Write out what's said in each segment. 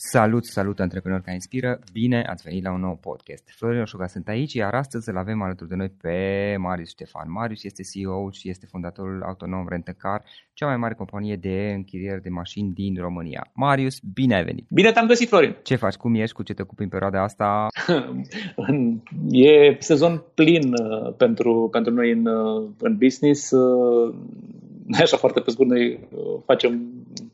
Salut, salut antreprenori care inspiră, bine ați venit la un nou podcast. Florin Oșuga sunt aici, iar astăzi îl avem alături de noi pe Marius Ștefan. Marius este CEO și este fondatorul autonom Rentecar, cea mai mare companie de închiriere de mașini din România. Marius, bine ai venit! Bine te-am găsit, Florin! Ce faci, cum ești, cu ce te ocupi în perioada asta? e sezon plin uh, pentru, pentru noi în, uh, în business. Uh, așa foarte pe scurt, noi facem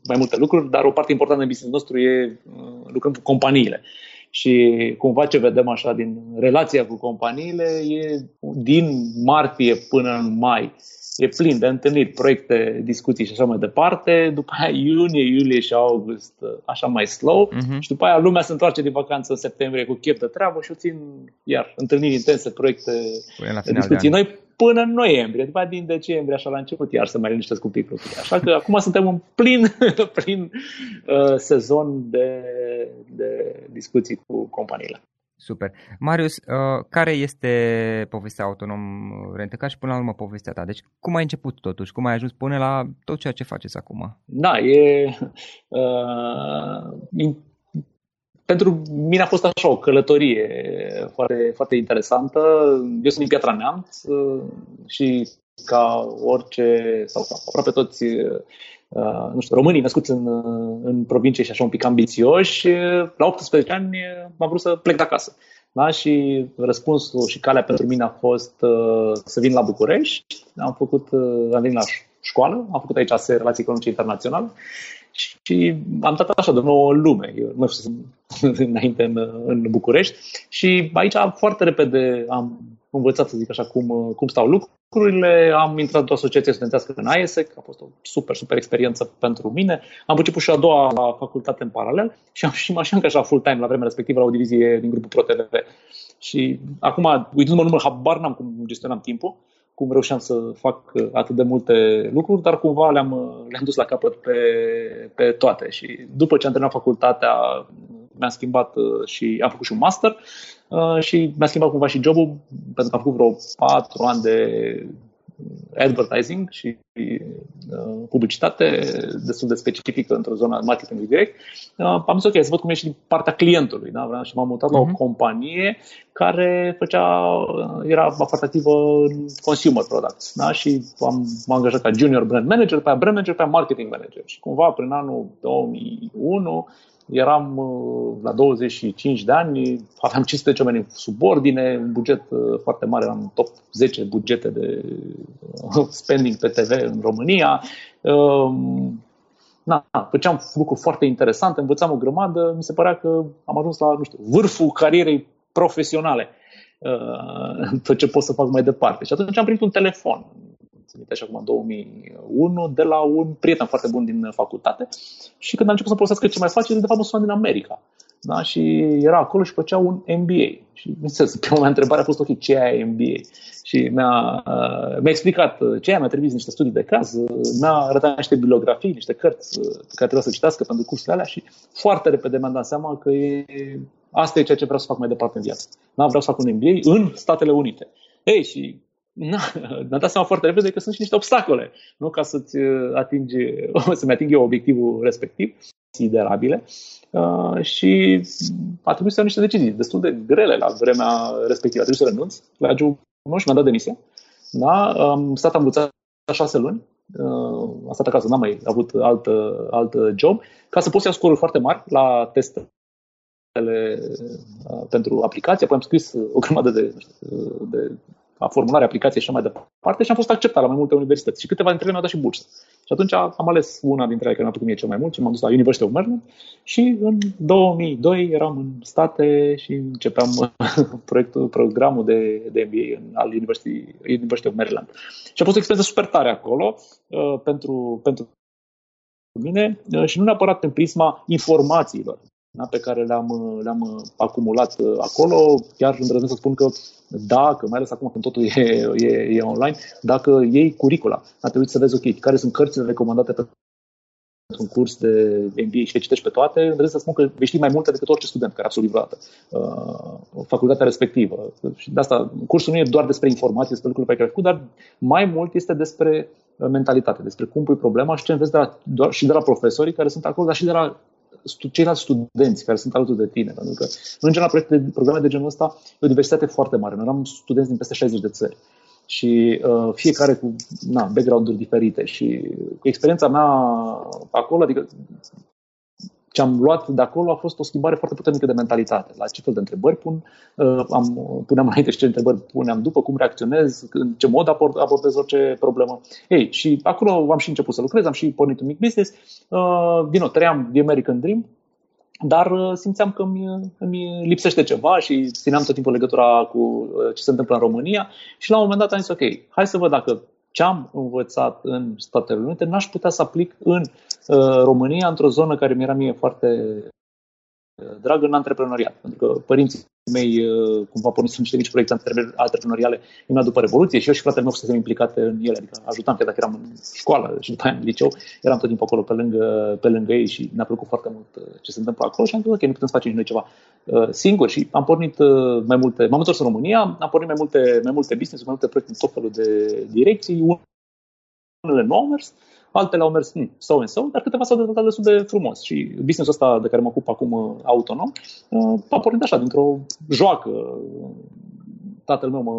mai multe lucruri, dar o parte importantă în business nostru e lucrăm cu companiile. Și cumva ce vedem așa din relația cu companiile e din martie până în mai e plin de întâlnit, proiecte, discuții și așa mai departe. După aia iunie, iulie și august așa mai slow uh-huh. și după aia lumea se întoarce din vacanță în septembrie cu chef de treabă și o țin iar întâlniri intense, proiecte, discuții noi până în noiembrie. După din decembrie, așa la început, iar să mai liniștesc un pic lucrurile. Așa că acum suntem în plin, plin uh, sezon de, de discuții cu companiile. Super. Marius, uh, care este povestea autonom Rentecar și până la urmă povestea ta? Deci cum ai început totuși? Cum ai ajuns până la tot ceea ce faceți acum? Da, e... Uh, pentru mine a fost așa o călătorie foarte, foarte interesantă. Eu sunt din Piatra Neamț uh, și ca orice, sau ca aproape toți uh, nu știu, românii născuți în, uh, în provincie și așa un pic ambițioși, la 18 ani m-am vrut să plec de acasă. Da? Și răspunsul și calea pentru mine a fost uh, să vin la București. Am făcut, uh, am venit la școală, am făcut aici relații economice internaționale și am dat așa de nouă lume. Eu nu știu, înainte în, în București și aici foarte repede am învățat, să zic așa, cum, cum stau lucrurile. Am intrat într-o asociație studențească în IESEC, a fost o super, super experiență pentru mine. Am început și a doua facultate în paralel și am și mă așa angajat full-time la vremea respectivă la o divizie din grupul ProTV. Și acum, uitându-mă în număr, habar n-am cum gestionam timpul cum reușeam să fac atât de multe lucruri, dar cumva le-am, le-am dus la capăt pe, pe toate. Și după ce am terminat facultatea, mi-am schimbat uh, și am făcut și un master uh, și mi-a schimbat cumva și jobul, pentru că am făcut vreo patru ani de advertising și uh, publicitate destul de specifică într-o zonă marketing direct, uh, am zis ok, să văd cum e și din partea clientului. Da? Și m-am mutat uh-huh. la o mhm. companie care făcea, uh, era foarte activă în consumer products. Da? Și am, m-am angajat ca junior brand manager, pe brand manager, pe marketing manager. Și cumva prin anul 2001 eram uh, la 25 de ani, aveam 510 oameni în subordine, un buget uh, foarte mare, eram top 10 bugete de uh, spending pe TV în România. Um, na, făceam lucruri foarte interesante, învățam o grămadă, mi se părea că am ajuns la, nu știu, vârful carierei profesionale tot ce pot să fac mai departe. Și atunci am primit un telefon țin așa cum în 2001, de la un prieten foarte bun din facultate și când a început să folosească ce mai face, de fapt mă din America. Da? Și era acolo și făcea un MBA. Și, înțeles, prima mea întrebare a fost, ok, ce e MBA? Și mi-a, uh, mi-a explicat uh, ce e, mi-a trimis niște studii de caz, uh, mi-a arătat niște bibliografii, niște cărți pe care trebuia să citească pentru cursurile alea și foarte repede mi-am dat seama că e, asta e ceea ce vreau să fac mai departe în viață. Da, vreau să fac un MBA în Statele Unite. Ei, și na, mi-am dat seama foarte repede că sunt și niște obstacole, nu ca să-ți uh, atingi, să-mi ating eu obiectivul respectiv, considerabile. Uh, și a trebuit să iau niște decizii destul de grele la vremea respectivă. A trebuit să renunț la job și mi-am dat demisia. Da? Am stat ambuțat șase luni, uh, am stat acasă, n-am mai avut alt, alt job, ca să pot să iau scoruri foarte mari la testele uh, pentru aplicație. Apoi am scris o grămadă de, de a formulare, aplicație și așa mai departe și am fost acceptat la mai multe universități și câteva dintre ele mi-au dat și bursă. Și atunci am ales una dintre ele care mi-a plăcut mie cel mai mult și m-am dus la University of Maryland și în 2002 eram în state și începeam proiectul, programul de, de MBA în, al University, University of Maryland. Și a fost o experiență super tare acolo uh, pentru, pentru mine uh, și nu neapărat în prisma informațiilor da, pe care le-am, le-am acumulat uh, acolo. Chiar îndrăznesc să spun că dacă, mai ales acum când totul e, e, e online, dacă iei curicula, a trebuit să vezi, ok, care sunt cărțile recomandate pentru un curs de MBA și le citești pe toate, îndrăznesc să spun că vei ști mai multe decât orice student care a absolvit vreodată uh, facultatea respectivă. Și de asta, cursul nu e doar despre informații, despre lucruri pe care ai făcut, dar mai mult este despre mentalitate, despre cum pui problema și ce înveți de la, doar, și de la profesorii care sunt acolo, dar și de la ceilalți studenți care sunt alături de tine. Pentru că, în general, proiecte, programe de genul ăsta e o diversitate foarte mare. Noi am studenți din peste 60 de țări și uh, fiecare cu na, background-uri diferite și cu experiența mea acolo, adică ce am luat de acolo a fost o schimbare foarte puternică de mentalitate. La ce fel de întrebări pun, uh, am, puneam înainte și ce întrebări puneam după, cum reacționez, în ce mod abordez orice problemă. Ei, și acolo am și început să lucrez, am și pornit un mic business. Uh, din nou, trăiam The American Dream, dar uh, simțeam că îmi, îmi lipsește ceva și țineam tot timpul legătura cu ce se întâmplă în România și la un moment dat am zis, ok, hai să văd dacă ce am învățat în Statele Unite n-aș putea să aplic în uh, România, într-o zonă care mi-era mie foarte uh, dragă în antreprenoriat. Pentru că părinții mei uh, cumva pornit niște mici proiecte antreprenoriale imediat după Revoluție și eu și fratele meu fusesem implicate în ele, adică ajutam chiar dacă eram în școală și după aia în liceu, eram tot timpul acolo pe lângă, pe lângă ei și ne-a plăcut foarte mult uh, ce se întâmplă acolo și am zis, ok, nu putem să facem și noi ceva uh, singur și am pornit mai multe, m-am întors în România, am pornit mai multe, mai multe business, mai multe proiecte în tot felul de direcții, unele nu au mers, altele au mers hmm, so and so, dar câteva s-au dezvoltat destul de frumos. Și businessul ăsta de care mă ocup acum uh, autonom uh, a pornit așa, dintr-o joacă. Tatăl meu mă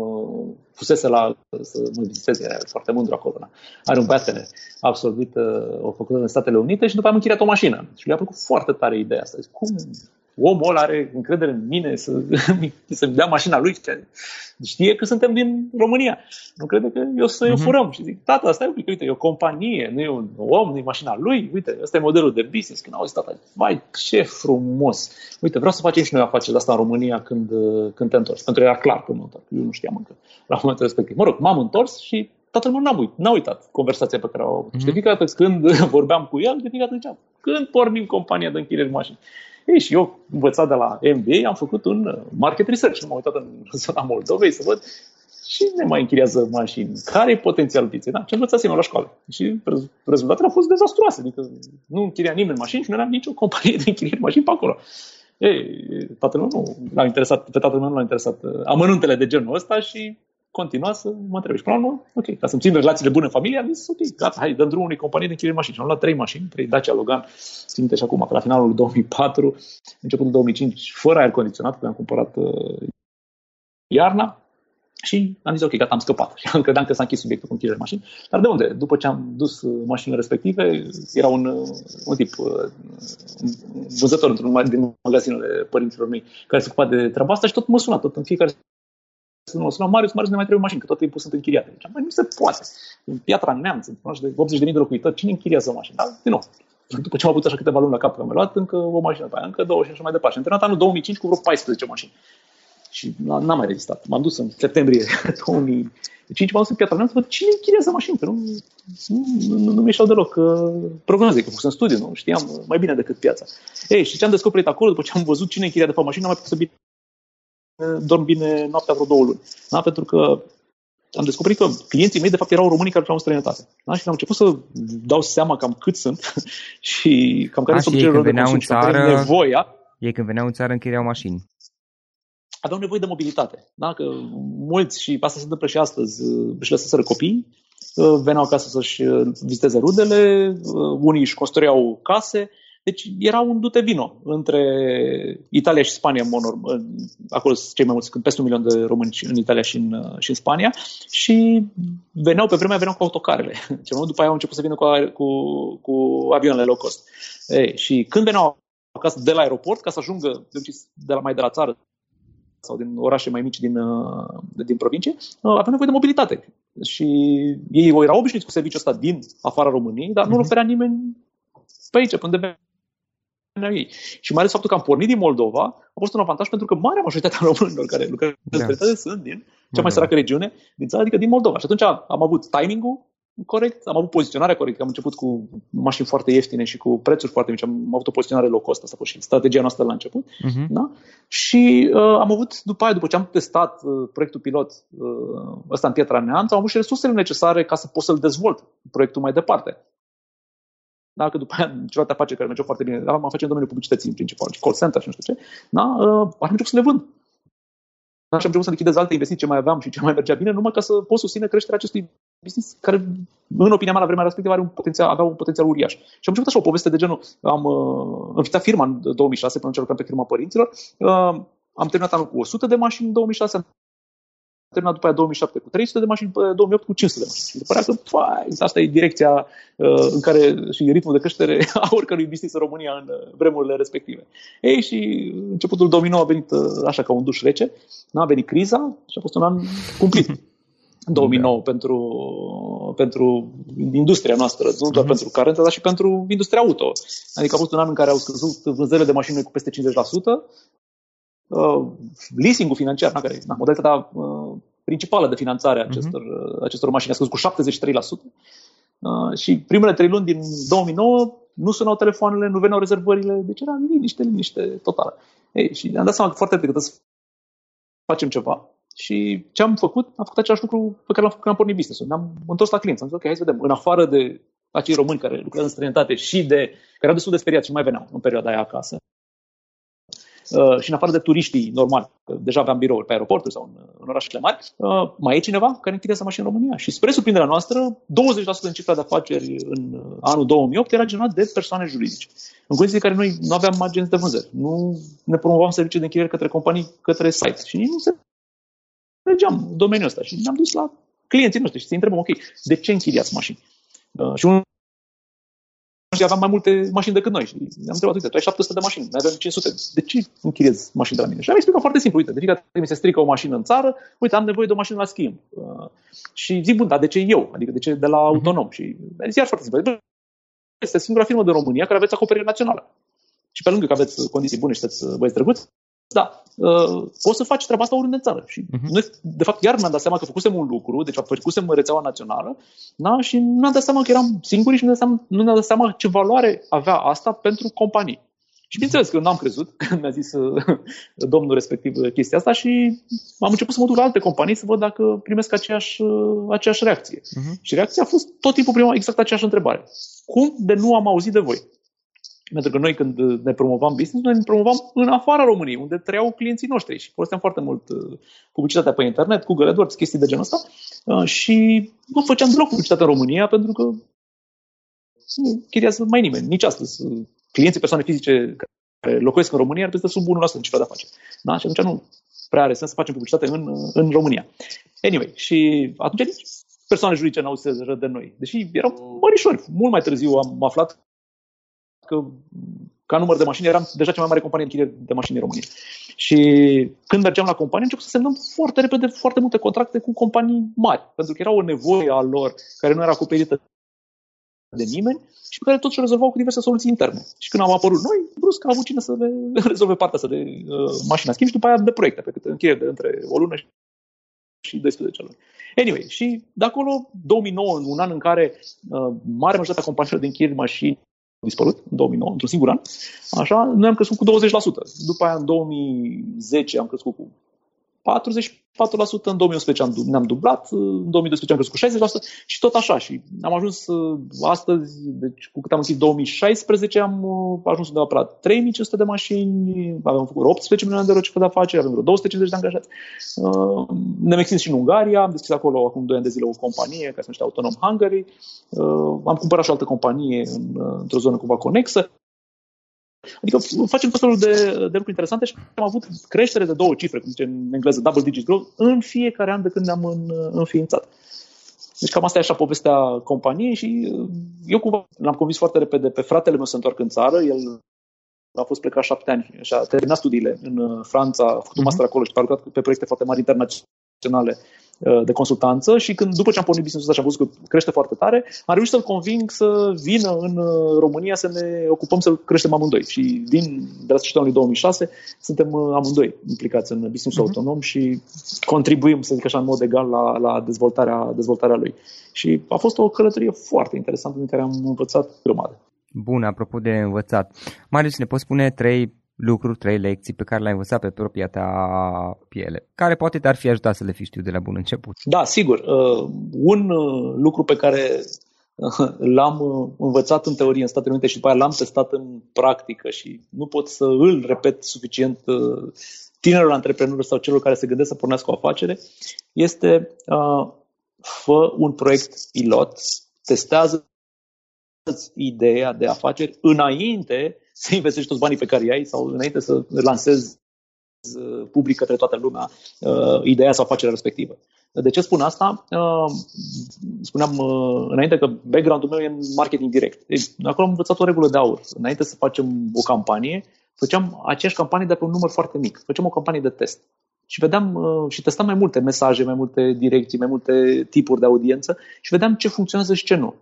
fusese la să mă viziteze, era foarte mândru acolo. Da. Are un băiat absolvit uh, o făcut în Statele Unite și după am închiriat o mașină. Și le-a plăcut foarte tare ideea asta. Zic, cum omul ăla are încredere în mine să, să-mi dea mașina lui. Știe că suntem din România. Nu crede că eu să-i uh-huh. furăm. Și zic, tata, stai un pic, uite, e o companie, nu e un om, nu e mașina lui. Uite, ăsta e modelul de business. Când auzi tata, vai, ce frumos. Uite, vreau să facem și noi afaceri asta în România când, când te întorci. Pentru că era clar că mă întorc. Eu nu știam încă la momentul respectiv. Mă rog, m-am întors și tatăl meu n-a, uit, n-a uitat conversația pe care o avut. Mm-hmm. Și de fiecare dată când vorbeam cu el, de fiecare dată ziceam, când pornim compania de închiriere de mașini? Ei, și eu, învățat de la MBA, am făcut un uh, market research. M-am uitat în zona Moldovei să văd și ne mai închiriază mașini. Care e potențialul pieței? Da, ce învățasem eu la școală. Și rezultatele au fost dezastruoase. Adică nu închiria nimeni mașini și nu era nicio companie de închiriere mașini pe acolo. Ei, tatăl meu nu l-a interesat, pe tatăl meu nu l-a interesat uh, amănuntele de genul ăsta și continua să mă întrebe. Și până la urmă, ok, ca să-mi țin relațiile bune în familie, am zis, ok, gata, hai, dăm drumul unei companii de închiriere mașini. Și am luat trei mașini, trei Dacia Logan, țin și acum, că la finalul 2004, începutul 2005, fără aer condiționat, că am cumpărat uh, iarna, și am zis, ok, gata, am scăpat. Și am credeam că s-a închis subiectul cu închirierea mașini. Dar de unde? După ce am dus uh, mașinile respective, era un, uh, un tip, uh, un vânzător într-un din magazinele părinților mei, care se ocupa de treaba asta și tot mă suna, tot în fiecare să nu sună Marius, Marius, ne mai trebuie mașini, că tot timpul sunt închiriate. Deci, nu se poate. În Piatra Neamț, în de 80.000 de locuitori, cine închiriază o mașină? Dar, din nou, după ce am avut așa câteva luni la cap, am luat încă o mașină, pe aia, încă două și așa mai departe. Și am terminat anul 2005 cu vreo 14 mașini. Și n-am mai rezistat. M-am dus în septembrie 2005, m-am dus în Piatra Neamț să văd cine închiriază mașini, că nu, nu, nu, nu mi-eșau deloc uh, prognoze, că în studiu, nu știam mai bine decât piața. Ei, și ce am descoperit acolo, după ce am văzut cine închiria de pe mașină, am mai putut să dorm bine noaptea vreo două luni. Da? Pentru că am descoperit că clienții mei, de fapt, erau românii care lucrau în străinătate. Da? Și am început să dau seama cam cât sunt și cam care sunt obiceiurile de consum, țară, nevoia. Ei când veneau în țară închiriau mașini. Aveau nevoie de mobilitate. Da? Că mulți, și asta se întâmplă și astăzi, își lăsaseră copii, veneau acasă să-și viziteze rudele, unii își construiau case, deci era un dute vino între Italia și Spania, în mod acolo sunt cei mai mulți, peste un milion de români în Italia și în, și în Spania și veneau, pe vremea veneau cu autocarele. Ce mult după aia au început să vină cu, cu, cu avioanele low cost. Ei, și când veneau acasă de la aeroport, ca să ajungă de la mai de la țară sau din orașe mai mici din, din provincie, aveau nevoie de mobilitate. Și ei erau obișnuiți cu serviciul ăsta din afara României, dar nu-l mhm. oferea nimeni pe aici, unde ei. Și mai ales faptul că am pornit din Moldova a fost un avantaj pentru că marea majoritate a românilor care lucrează da. în sunt din cea mai săracă regiune din țară, adică din Moldova. Și atunci am avut timingul corect, am avut poziționarea corectă, am început cu mașini foarte ieftine și cu prețuri foarte mici, am avut o poziționare low cost, asta a fost și strategia noastră la început. Uh-huh. Da? Și uh, am avut, după aia, după ce am testat uh, proiectul pilot uh, ăsta în Pietra Neamț, am avut și resursele necesare ca să pot să-l dezvolt proiectul mai departe. Dacă după aia celelalte afaceri care mergeau foarte bine, am afaceri în domeniul publicității în principal, call center și nu știu ce, da, uh, am început să le vând. Da, și am început să lichidez alte investiții ce mai aveam și ce mai mergea bine, numai ca să pot susține creșterea acestui business care, în opinia mea, la vremea respectivă, are un potențial, avea un potențial uriaș. Și am început așa o poveste de genul, am uh, înființat firma în 2006, până ce lucram pe firma părinților, uh, am terminat anul cu 100 de mașini în 2006, am terminat după aia 2007 cu 300 de mașini, după 2008 cu 500 de mașini. Și după că fai, asta e direcția uh, în care și ritmul de creștere a oricărui business în România în uh, vremurile respective. Ei, și începutul 2009 a venit uh, așa ca un duș rece, n-a venit criza și a fost un an cumplit. 2009 da. pentru, pentru industria noastră, nu doar uh-huh. pentru carență, dar și pentru industria auto. Adică a fost un an în care au scăzut vânzările de mașini cu peste 50%, uh, leasing-ul financiar, na, care na, modalitatea uh, principală de finanțare a mhm. acestor, uh-huh. acestor mașini a scăzut cu 73%. Uh, și primele trei luni din 2009 nu sunau telefoanele, nu veneau rezervările, deci era liniște, liniște totală. Ei, și am dat seama că foarte repede că să facem ceva. Și ce am făcut? Am făcut același lucru pe care l-am făcut când am pornit business-ul. Ne-am întors la clienți. Am zis, ok, hai să vedem. În afară de acei români care lucrează în străinătate și de, care erau destul de speriați și nu mai veneau în perioada aia acasă, Uh, și în afară de turiștii normali, că deja aveam birouri pe aeroporturi sau în, în orașele mari, uh, mai e cineva care închiriază mașini în România. Și spre surprinderea noastră, 20% din cifra de afaceri în uh, anul 2008 era generat de persoane juridice. În condiții în care noi nu aveam agenți de vânzări, nu ne promovam servicii de închiriere către companii, către site și nici nu se mergeam domeniul ăsta și ne-am dus la clienții noștri și să întrebăm, ok, de ce închiriați mașini? Uh, și un și aveam mai multe mașini decât noi. Și am întrebat, uite, tu ai 700 de mașini, noi avem 500. De ce închiriezi mașini de la mine? Și am explicat foarte simplu, uite, de fiecare dată mi se strică o mașină în țară, uite, am nevoie de o mașină la schimb. Uh, și zic, bun, dar de ce eu? Adică de ce de la mhm. autonom? Și zis, iar foarte simplu. Este singura firmă din România care aveți acoperire națională. Și pe lângă că aveți condiții bune și sunteți băieți drăguți, da, uh, poți să faci treaba asta oriunde în țară. Și uh-huh. noi, de fapt, iar mi-am dat seama că făcusem un lucru, deci făcusem rețeaua națională, da, și nu mi-am dat seama că eram singuri și nu mi-am dat seama ce valoare avea asta pentru companii. Și bineînțeles că n-am crezut când mi-a zis uh, domnul respectiv chestia asta și am început să mă duc la alte companii să văd dacă primesc aceeași, uh, aceeași reacție. Uh-huh. Și reacția a fost tot timpul prima exact aceeași întrebare. Cum de nu am auzit de voi? Pentru că noi când ne promovam business, noi ne promovam în afara României, unde trăiau clienții noștri și foloseam foarte mult uh, publicitatea pe internet, Google AdWords, chestii de genul ăsta uh, și nu făceam deloc publicitate în România pentru că nu chiriază mai nimeni, nici astăzi. Clienții persoane fizice care locuiesc în România ar trebui să sub 1% în cifra de afaceri. Da? Și atunci nu prea are sens să facem publicitate în, în România. Anyway, și atunci nici persoane juridice n-au să de noi. Deși erau mărișori. Mult mai târziu am aflat că ca număr de mașini eram deja cea mai mare companie de de mașini în România. Și când mergeam la companie, început să semnăm foarte repede foarte multe contracte cu companii mari, pentru că era o nevoie a lor care nu era acoperită de nimeni și pe care toți o rezolvau cu diverse soluții interne. Și când am apărut noi, brusc a avut cine să le rezolve partea asta de uh, mașina schimb și după aia de proiecte, pe cât închirieri de între o lună și 12 luni. Anyway, și de acolo, 2009, un an în care uh, mare majoritatea companiilor de închirieri mașini dispărut în 2009, într-un singur an. Așa, noi am crescut cu 20%. După aia, în 2010, am crescut cu 44%, în 2011 ne-am dublat, în 2012 am crescut cu 60% și tot așa. Și am ajuns uh, astăzi, deci cu cât am închis 2016, am uh, ajuns undeva pe la 3500 de mașini, avem făcut 18 milioane de euro cifră de afaceri, avem vreo 250 de angajați. Uh, ne-am extins și în Ungaria, am deschis acolo acum 2 ani de zile o companie care se numește Autonom Hungary. Am cumpărat și o altă companie într-o zonă cumva conexă. Adică facem tot felul de, de lucruri interesante și am avut creștere de două cifre, cum zice în engleză, double digit growth, în fiecare an de când ne-am în, înființat. Deci cam asta e așa povestea companiei și uh, eu cumva l-am convins foarte repede pe fratele meu să întoarcă în țară. El a fost plecat șapte ani și a terminat studiile în uh, Franța, a făcut un master acolo și a lucrat pe proiecte foarte mari internaționale Uh, de consultanță și când, după ce am pornit business-ul ăsta și am văzut că crește foarte tare, am reușit să-l conving să vină în uh, România să ne ocupăm să creștem amândoi. Și din, de la sfârșitul anului 2006 suntem uh, amândoi implicați în business uh-huh. autonom și contribuim, să zic așa, în mod egal la, la dezvoltarea, dezvoltarea lui. Și a fost o călătorie foarte interesantă în care am învățat grămadă. Bun, apropo de învățat. Marius, ne poți spune trei lucruri, trei lecții pe care le-ai învățat pe propria ta piele, care poate te-ar fi ajutat să le fi știu de la bun început. Da, sigur. Uh, un uh, lucru pe care uh, l-am învățat în teorie în Statele Unite și după aia l-am testat în practică și nu pot să îl repet suficient tinerilor antreprenori sau celor care se gândesc să pornească o afacere, este fă un proiect pilot, testează ideea de afaceri înainte să investești toți banii pe care i-ai sau înainte să lansezi uh, public către toată lumea uh, ideea sau afacerea respectivă. De ce spun asta? Uh, spuneam uh, înainte că background-ul meu e în marketing direct. Ei, acolo am învățat o regulă de aur. Înainte să facem o campanie, făceam aceeași campanie de pe un număr foarte mic. Făceam o campanie de test. Și vedeam uh, și testam mai multe mesaje, mai multe direcții, mai multe tipuri de audiență și vedeam ce funcționează și ce nu.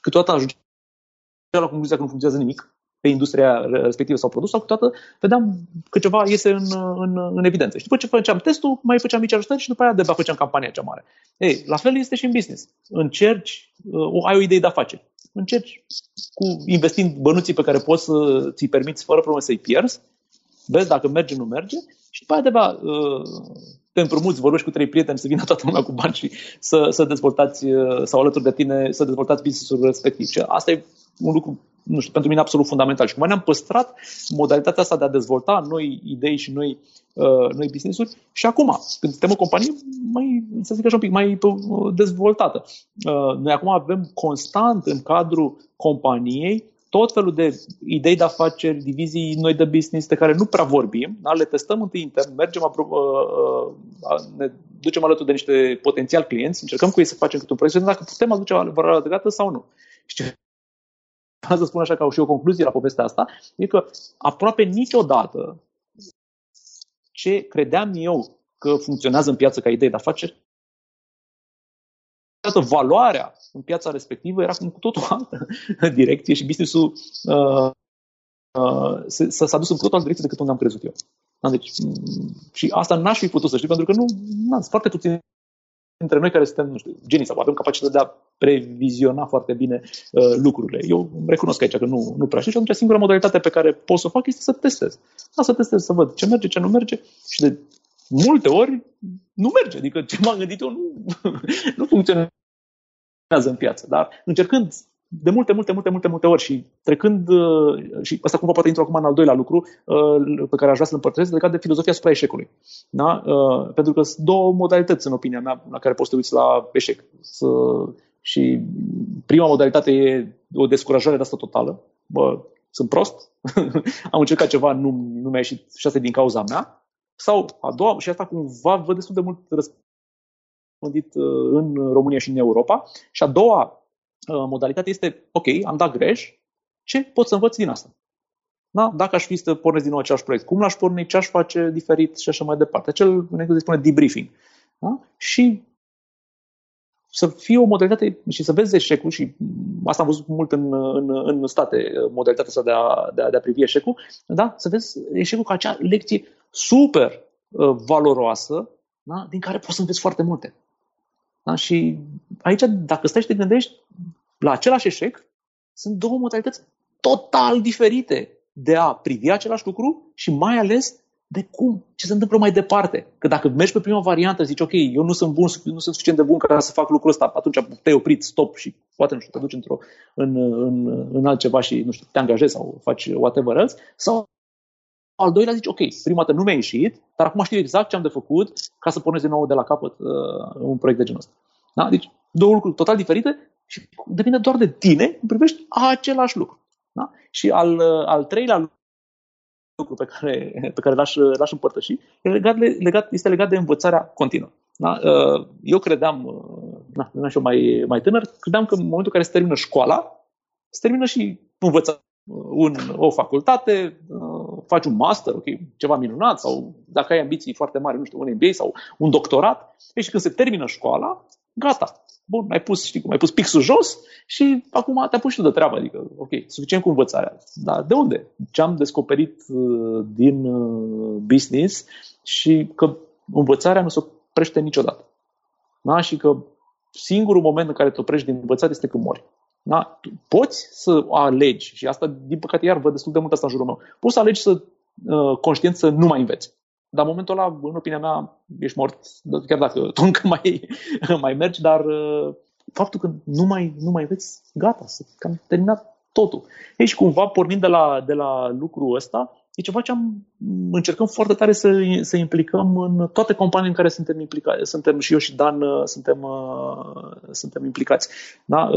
Câteodată ajungea la concluzia că nu funcționează nimic pe industria respectivă sau produs, sau câteodată vedeam că ceva iese în, în, în evidență. Și după ce făceam testul, mai făceam mici ajustări și după aia de făceam campania cea mare. Ei, la fel este și în business. Încerci, uh, ai o idee de afaceri. Încerci cu investind bănuții pe care poți să ți-i permiți fără probleme să-i pierzi, vezi dacă merge, nu merge și după aia de uh, te împrumuți, vorbești cu trei prieteni să vină toată lumea cu bani și să, să dezvoltați uh, sau alături de tine să dezvoltați business-ul respectiv. Și asta e un lucru nu știu, pentru mine absolut fundamental. Și cum ne-am păstrat modalitatea asta de a dezvolta noi idei și noi, uh, noi business-uri și acum, când suntem o companie mai, să zic așa un pic, mai uh, dezvoltată. Uh, noi acum avem constant în cadrul companiei tot felul de idei de afaceri, divizii noi de business de care nu prea vorbim, da? le testăm întâi intern, mergem, apro- uh, uh, ne ducem alături de niște potențial clienți, încercăm cu ei să facem câte un proiect, să vedem dacă putem aduce valoare adăugată sau nu. Și ca să spun așa ca și o concluzie la povestea asta, e că aproape niciodată ce credeam eu că funcționează în piață ca idee de afaceri, valoarea în piața respectivă era cu totul altă direcție și business-ul uh, uh, s-a dus în totul altă direcție decât unde am crezut eu. Da, deci, și asta n-aș fi putut să știu, pentru că nu, na, sunt foarte puțini dintre noi care suntem, nu știu, genii sau avem capacitatea de a previziona foarte bine uh, lucrurile. Eu recunosc aici că nu, nu prea știu și atunci singura modalitate pe care pot să o fac este să testez. Da, să testez, să văd ce merge, ce nu merge și de multe ori nu merge. Adică ce m-am gândit eu nu, nu funcționează în piață. Dar încercând de multe, multe, multe, multe, multe ori și trecând, uh, și asta cumva poate intru acum în al doilea lucru uh, pe care aș vrea să-l împărtășesc, legat de filozofia asupra eșecului. Da? Uh, pentru că sunt două modalități, în opinia mea, la care poți să te uiți la eșec. Să, și prima modalitate e o descurajare de asta totală. Bă, sunt prost, am încercat ceva, nu, nu mi-a ieșit și asta e din cauza mea. Sau a doua, și asta cumva văd destul de mult răspândit în România și în Europa. Și a doua Uh, modalitate este, ok, am dat greș, ce pot să învăț din asta? Da? Dacă aș fi să pornesc din nou același proiect, cum l-aș porni, ce aș face diferit și așa mai departe. Acel, în engleză spune debriefing. Da? Și să fie o modalitate și să vezi eșecul și asta am văzut mult în, în, în state, modalitatea asta de a, de a, de a privi eșecul, da? să vezi eșecul ca acea lecție super uh, valoroasă da? din care poți să înveți foarte multe. Da? Și aici, dacă stai și te gândești, la același eșec, sunt două modalități total diferite de a privi același lucru și mai ales de cum, ce se întâmplă mai departe. Că dacă mergi pe prima variantă, zici, ok, eu nu sunt bun, nu sunt suficient de bun ca să fac lucrul ăsta, atunci te-ai oprit, stop și poate, nu știu, te duci într-o, în, în, în altceva și, nu știu, te angajezi sau faci whatever else, sau al doilea zici, ok, prima dată nu mi-a ieșit, dar acum știu exact ce am de făcut ca să pornesc din nou de la capăt uh, un proiect de genul ăsta. Da? Deci, două lucruri total diferite și depinde doar de tine când privești același lucru. Da? Și al, uh, al treilea lucru pe care, pe care l-aș, l-aș împărtăși e legat, legat, este legat de învățarea continuă. Da? Uh, eu credeam, uh, na, na, și eu mai, mai tânăr, credeam că în momentul în care se termină școala, se termină și învățarea un, o facultate, uh, faci un master, okay, ceva minunat, sau dacă ai ambiții foarte mari, nu știu, un MBA sau un doctorat, și când se termină școala, gata. Bun, ai pus, știi cum, ai pus pixul jos și acum te-a pus și tu de treabă. Adică, ok, suficient cu învățarea. Dar de unde? Ce am descoperit uh, din uh, business și că învățarea nu se oprește niciodată. Da? Și că singurul moment în care te oprești din învățare este când mori. Da? Poți să alegi, și asta, din păcate, iar văd destul de mult asta în jurul meu, poți să alegi să uh, conștient să nu mai înveți. Dar în momentul ăla, în opinia mea, ești mort, chiar dacă tu încă mai, mai mergi, dar uh, faptul că nu mai, nu mai înveți, gata, să cam terminat totul. Ei, și cumva, pornind de la, de la lucrul ăsta, e ceva ce am, încercăm foarte tare să, să implicăm în toate companiile în care suntem implicați. Suntem și eu și Dan suntem, suntem implicați. Da?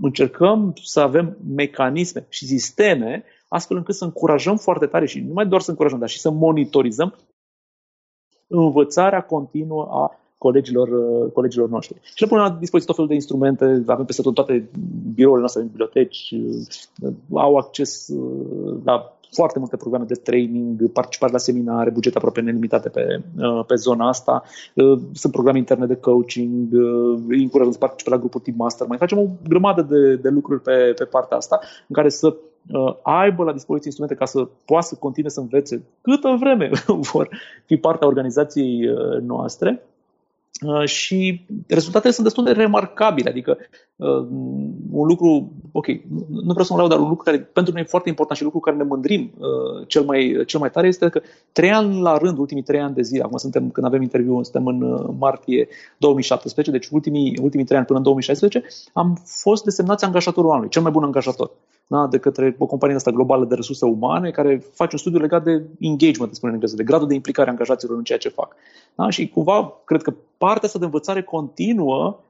Încercăm să avem mecanisme și sisteme astfel încât să încurajăm foarte tare și nu mai doar să încurajăm, dar și să monitorizăm învățarea continuă a colegilor, colegilor noștri. Și le punem la dispoziție tot felul de instrumente, avem peste tot toate birourile noastre în biblioteci, au acces la foarte multe programe de training, participare la seminare, bugete aproape nelimitate pe, pe zona asta. Sunt programe interne de coaching, încurajăm să participe la grupuri tip master. Mai facem o grămadă de, de lucruri pe, pe partea asta în care să uh, aibă la dispoziție instrumente ca să poată să continue să învețe câtă vreme vor fi partea organizației noastre Uh, și rezultatele sunt destul de remarcabile. Adică uh, un lucru, ok, nu vreau să mă laud, dar un lucru care pentru noi e foarte important și un lucru care ne mândrim uh, cel, mai, cel mai tare este că trei ani la rând, ultimii trei ani de zile, acum suntem, când avem interviu, suntem în martie 2017, deci ultimii, ultimii trei ani până în 2016, am fost desemnați angajatorul anului, cel mai bun angajator da, de către o companie asta globală de resurse umane care face un studiu legat de engagement, spune în engleză, de gradul de implicare a angajaților în ceea ce fac. Da? Și cumva, cred că partea asta de învățare continuă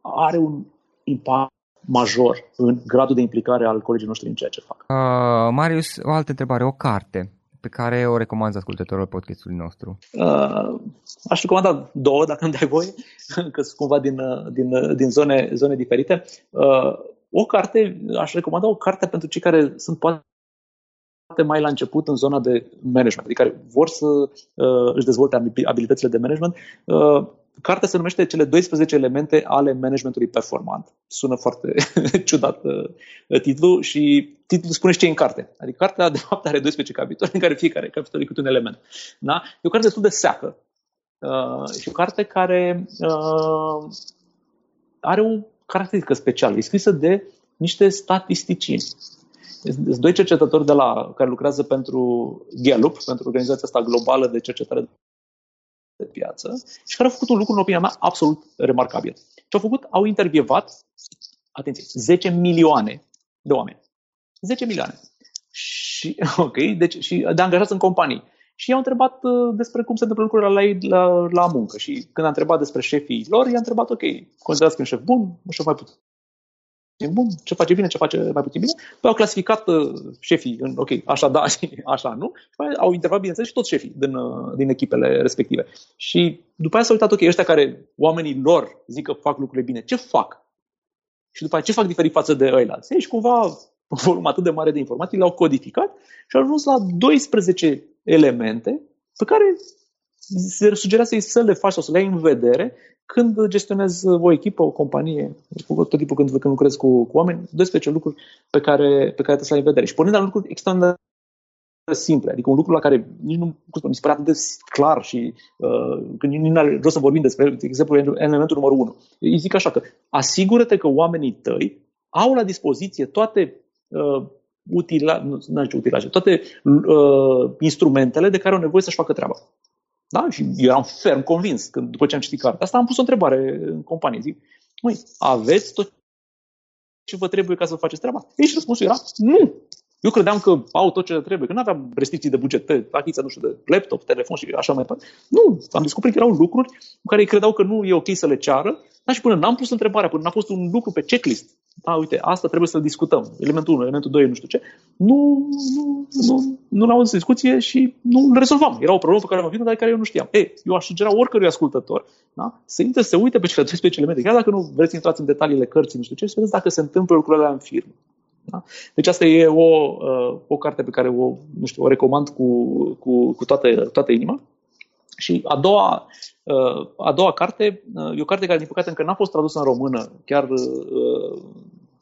are un impact major în gradul de implicare al colegii noștri în ceea ce fac. Uh, Marius, o altă întrebare, o carte pe care o recomand ascultătorilor podcastului nostru? Uh, aș recomanda două, dacă îmi dai voie, că sunt cumva din, din, din zone, zone diferite. Uh, o carte, aș recomanda o carte pentru cei care sunt poate mai la început în zona de management, adică care vor să uh, își dezvolte abilitățile de management. Uh, cartea se numește Cele 12 elemente ale managementului performant. Sună foarte ciudat uh, titlul și titlul spune și ce e în carte. Adică cartea de fapt are 12 capitole în care fiecare capitol e câte un element. Da? E o carte destul de seacă. Uh, și o carte care uh, are o caracteristică specială. E scrisă de niște statisticieni. Sunt doi cercetători de la, care lucrează pentru Gallup, pentru organizația asta globală de cercetare de piață și care au făcut un lucru, în opinia mea, absolut remarcabil. Ce au făcut? Au intervievat, atenție, 10 milioane de oameni. 10 milioane. Și, ok, deci, și de angajați în companii. Și i-au întrebat uh, despre cum se întâmplă lucrurile la ei la, la muncă. Și când a întrebat despre șefii lor, i-a întrebat, ok, considerați că e un șef bun, un șef mai puțin bun, ce face bine, ce face mai puțin bine. Păi au clasificat uh, șefii în, ok, așa da și așa nu. Și păi au întrebat, bineînțeles, și toți șefii din, uh, din echipele respective. Și după aia s-au uitat, ok, ăștia care oamenii lor zic că fac lucrurile bine, ce fac? Și după aceea ce fac diferit față de ăilalți? Și cumva un volum atât de mare de informații le-au codificat și au ajuns la 12 elemente pe care se sugerează să le faci sau să le ai în vedere când gestionezi o echipă, o companie, tot timpul când, când lucrezi cu, cu oameni, 12 lucruri pe care, pe care trebuie să le ai în vedere. Și pornind la lucruri extrem de simple, adică un lucru la care nici nu mi se pare atât de clar și uh, când nici nu are rost să vorbim despre, de exemplu, elementul numărul 1. Îi zic așa că asigură-te că oamenii tăi au la dispoziție toate uh, utila, nu, nu utilaje, toate uh, instrumentele de care au nevoie să-și facă treaba. Da? Și eu eram ferm convins când, după ce am citit cartea asta, am pus o întrebare în companie. Zic, măi, aveți tot ce vă trebuie ca să faceți treaba? Ei, și răspunsul era, nu. Eu credeam că au tot ce trebuie, că nu aveam restricții de buget pe achița, nu știu, de laptop, telefon și așa mai departe. Nu, am descoperit că erau lucruri cu care ei credeau că nu e ok să le ceară, dar și până n-am pus întrebarea, până n-a fost un lucru pe checklist, da, uite, asta trebuie să discutăm, elementul 1, elementul 2, nu știu ce, nu, nu, nu, nu l-am în discuție și nu îl rezolvam. Era o problemă pe care am venit, dar care eu nu știam. Ei, eu aș sugera oricărui ascultător da, să intre, să uite pe cele 12 elemente, chiar dacă nu vreți să intrați în detaliile cărții, nu știu ce, să vedeți dacă se întâmplă lucrurile în firmă. Da? Deci asta e o, uh, o carte pe care o, nu știu, o recomand cu, cu, cu toată, toată inima. Și a doua, uh, a doua carte uh, e o carte care, din păcate, încă n-a fost tradusă în română. Chiar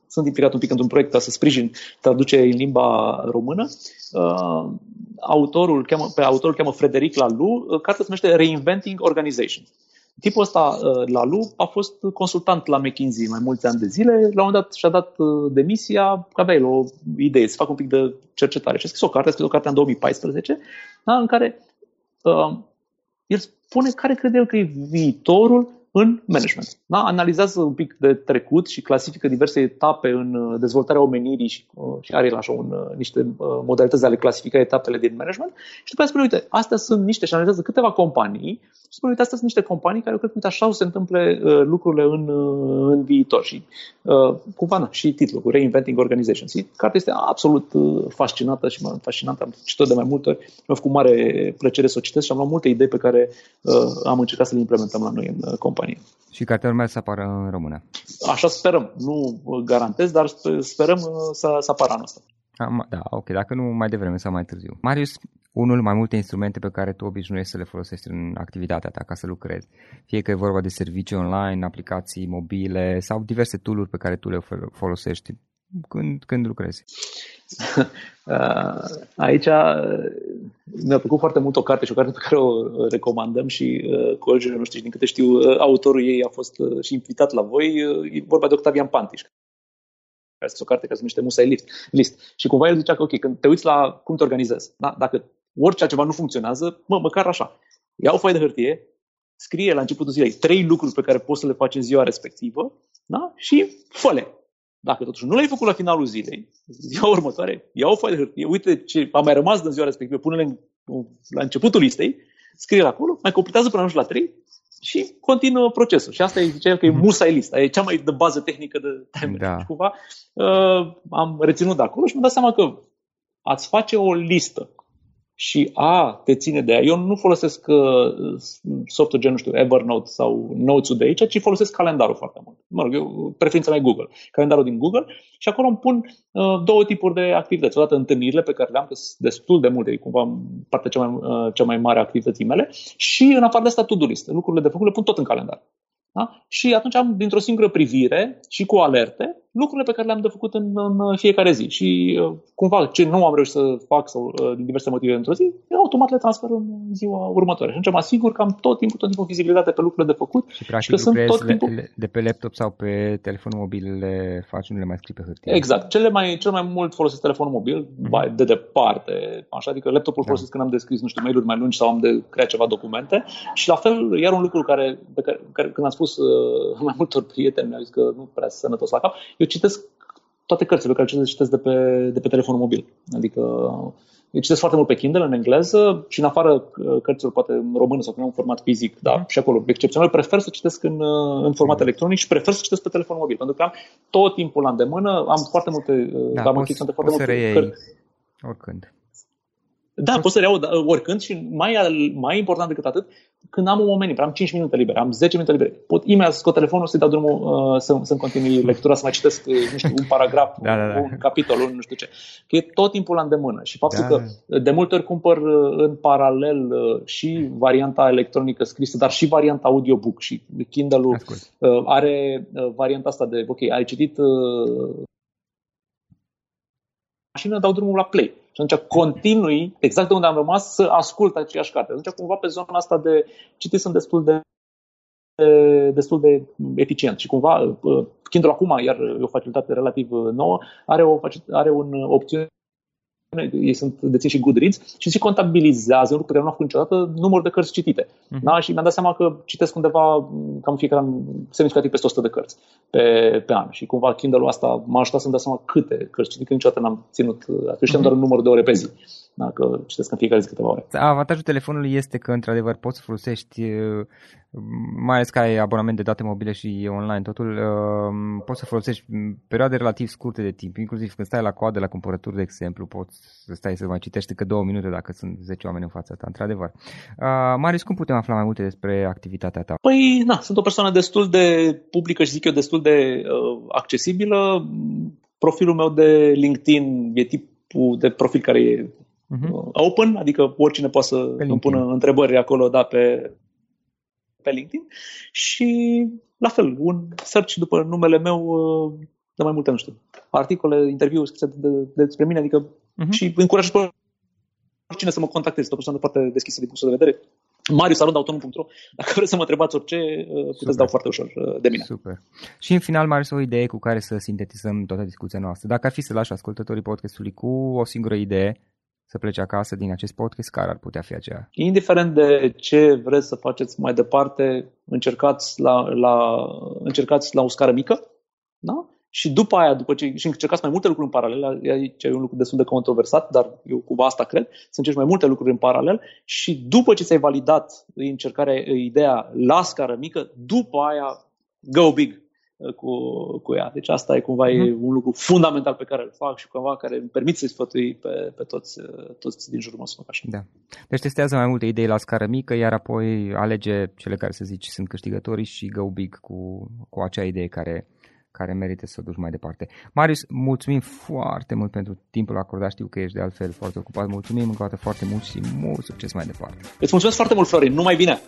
sunt implicat un pic într-un proiect ca să sprijin traduce în limba română. Autorul, pe autorul cheamă Frederic Laloux. Cartea se numește Reinventing Organization. Tipul ăsta, uh, Lalu, a fost consultant la McKinsey mai mulți ani de zile. La un moment dat și-a dat uh, demisia, că avea el o idee să facă un pic de cercetare. Și a scris o carte, a scris o carte în 2014, da, în care uh, el spune care crede el că e viitorul în management. Da? Analizează un pic de trecut și clasifică diverse etape în uh, dezvoltarea omenirii și, uh, și are așa un, uh, niște modalități de a le clasifica etapele din management și după aceea spune, uite, astea sunt niște și analizează câteva companii și spune, uite, astea sunt niște companii care eu cred că uite, așa o să se întâmple uh, lucrurile în, uh, în viitor. Și uh, cumva, na, și titlul cu Reinventing Organizations. Cartea este absolut uh, fascinată și mă fascinată. Am citit de mai multe ori. Mi-a făcut mare plăcere să o citesc și am luat multe idei pe care uh, am încercat să le implementăm la noi în uh, companie. Și cartea urmează să apară în română. Așa sperăm. Nu garantez, dar sperăm uh, să, să apară anul ăsta. Da, ok, dacă nu mai devreme sau mai târziu. Marius, unul mai multe instrumente pe care tu obișnuiești să le folosești în activitatea ta ca să lucrezi. Fie că e vorba de servicii online, aplicații mobile sau diverse tool pe care tu le folosești când, când lucrezi. Uh, aici uh, mi-a plăcut foarte mult o carte și o carte pe care o recomandăm și uh, colegii noștri, din câte știu, autorul ei a fost și invitat la voi. E vorba de Octavian Pantiș, care este o carte care se numește Musa List. list. Și cumva el zicea că, ok, când te uiți la cum te organizezi, da? dacă orice altceva nu funcționează, mă, măcar așa. Ia o foaie de hârtie, scrie la începutul zilei trei lucruri pe care poți să le faci în ziua respectivă da? și fă Dacă totuși nu le-ai făcut la finalul zilei, ziua următoare, ia o foaie de hârtie, uite ce a mai rămas din ziua respectivă, pune-le la începutul listei, scrie acolo, mai completează până la trei și continuă procesul. Și asta e, zicea că e mhm. musai lista, e cea mai de bază tehnică de timer. Da. Și cumva uh, am reținut de acolo și mi-am dat seama că ați face o listă și a te ține de ea. Eu nu folosesc uh, software gen, nu știu, Evernote sau Notes-ul de aici, ci folosesc calendarul foarte mult. Mă rog, eu, preferința mea e Google. Calendarul din Google și acolo îmi pun uh, două tipuri de activități. Odată întâlnirile pe care le am, că sunt destul de multe, e cumva partea cea mai, uh, cea mai mare a activității mele și în afară de asta to-do list. Lucrurile de făcut le pun tot în calendar. Da? Și atunci am, dintr-o singură privire și cu alerte, lucrurile pe care le-am de făcut în, în fiecare zi. Și uh, cumva ce nu am reușit să fac sau uh, din diverse motive într-o zi, eu automat le transfer în ziua următoare. Și atunci mă asigur că am tot timpul, tot timpul vizibilitate pe lucrurile de făcut. Și practic și că sunt tot timpul... de pe laptop sau pe telefonul mobil le faci, nu le mai scrii pe hârtie. Exact. Cele mai, cel mai mult folosesc telefonul mobil, mm-hmm. de departe. Așa, adică laptopul da. folosesc când am descris, nu știu, mail-uri mai lungi sau am de creat ceva documente. Și la fel, iar un lucru care, pe care, care când am spus uh, mai multor prieteni, mi-au zis că nu prea sănătos la cap, eu citesc toate cărțile pe care le citesc de pe, de pe telefonul mobil. Adică eu citesc foarte mult pe Kindle în engleză și în afară uh, cărților poate în română sau în format fizic, da, și acolo excepțional, prefer să citesc în, uh, în format electronic și prefer să citesc pe telefon mobil, pentru că am tot timpul la îndemână, am foarte multe, uh, da, am poți, foarte multe cărți. Oricând. Da, pot să reiau da, oricând și mai, mai important decât atât, când am un moment am 5 minute libere, am 10 minute libere, pot imediat să scot telefonul, să-i dau drumul uh, să, să-mi continui lectura, să mai citesc, uh, nu știu, un paragraf, da, da, da. un capitol, un nu știu ce. Că e tot timpul la îndemână și faptul da. că de multe ori cumpăr uh, în paralel uh, și varianta electronică scrisă, dar și varianta audiobook și Kindle-ul uh, are uh, varianta asta de, ok, ai citit uh, mașină, dau drumul la play. Și atunci continui, exact de unde am rămas, să ascult aceeași carte. Atunci cumva pe zona asta de citit sunt destul de destul de eficient și cumva uh, Kindle acum, iar e o facilitate relativ nouă, are, o, are un opțiune ei sunt dețin și Goodreads și se contabilizează, un lucru pe care nu am făcut niciodată, numărul de cărți citite. Uh-huh. Da? Și mi-am dat seama că citesc undeva cam fiecare an semnificativ peste 100 de cărți pe, pe an. Și cumva Kindle-ul asta m-a ajutat să-mi dau seama câte cărți citite, că niciodată n-am ținut, atunci uh-huh. doar un număr de ore pe zi. Dacă citesc în fiecare zi câteva ore. Avantajul telefonului este că, într-adevăr, poți să folosești mai ales că ai abonament de date mobile și online, totul uh, poți să folosești perioade relativ scurte de timp, inclusiv când stai la coadă la cumpărături, de exemplu, poți să stai să mai citești că două minute dacă sunt 10 oameni în fața ta, într-adevăr. Uh, Marius, cum putem afla mai multe despre activitatea ta? Păi, na, sunt o persoană destul de publică și zic eu destul de uh, accesibilă. Profilul meu de LinkedIn e tipul de profil care e uh-huh. open, adică oricine poate să îmi pună întrebări acolo, da, pe pe LinkedIn și la fel, un search după numele meu uh, de mai multe, nu știu, articole, interviuri scrise de, de, despre mine, adică uh-huh. și încurajez pe oricine să mă contacteze, o persoană foarte deschisă din punctul de vedere. mariusalondautonom.ro Dacă vreți să mă întrebați orice, uh, puteți Super. dau foarte ușor uh, de mine. Super. Și în final, Marius, o idee cu care să sintetizăm toată discuția noastră. Dacă ar fi să lași ascultătorii podcastului cu o singură idee să plece acasă din acest podcast, care ar putea fi aceea? Indiferent de ce vreți să faceți mai departe, încercați la, la, încercați la o scară mică, da? și după aia, după ce și încercați mai multe lucruri în paralel, aici e un lucru destul de controversat, dar eu cumva asta cred, să încerci mai multe lucruri în paralel și după ce ți-ai validat încercarea, ideea la scară mică, după aia go big cu, cu ea. Deci asta e cumva mm. e mhm. un lucru fundamental pe care îl fac și cumva care îmi permit să-i sfătui pe, pe toți, toți din jurul meu să fac așa. Da. Deci testează mai multe idei la scară mică, iar apoi alege cele care să zici sunt câștigătorii și go big cu, cu acea idee care, care merită să o duci mai departe. Marius, mulțumim foarte mult pentru timpul acordat, știu că ești de altfel foarte ocupat, mulțumim încă o dată foarte mult și mult succes mai departe. Îți mulțumesc foarte mult, Florin, numai bine!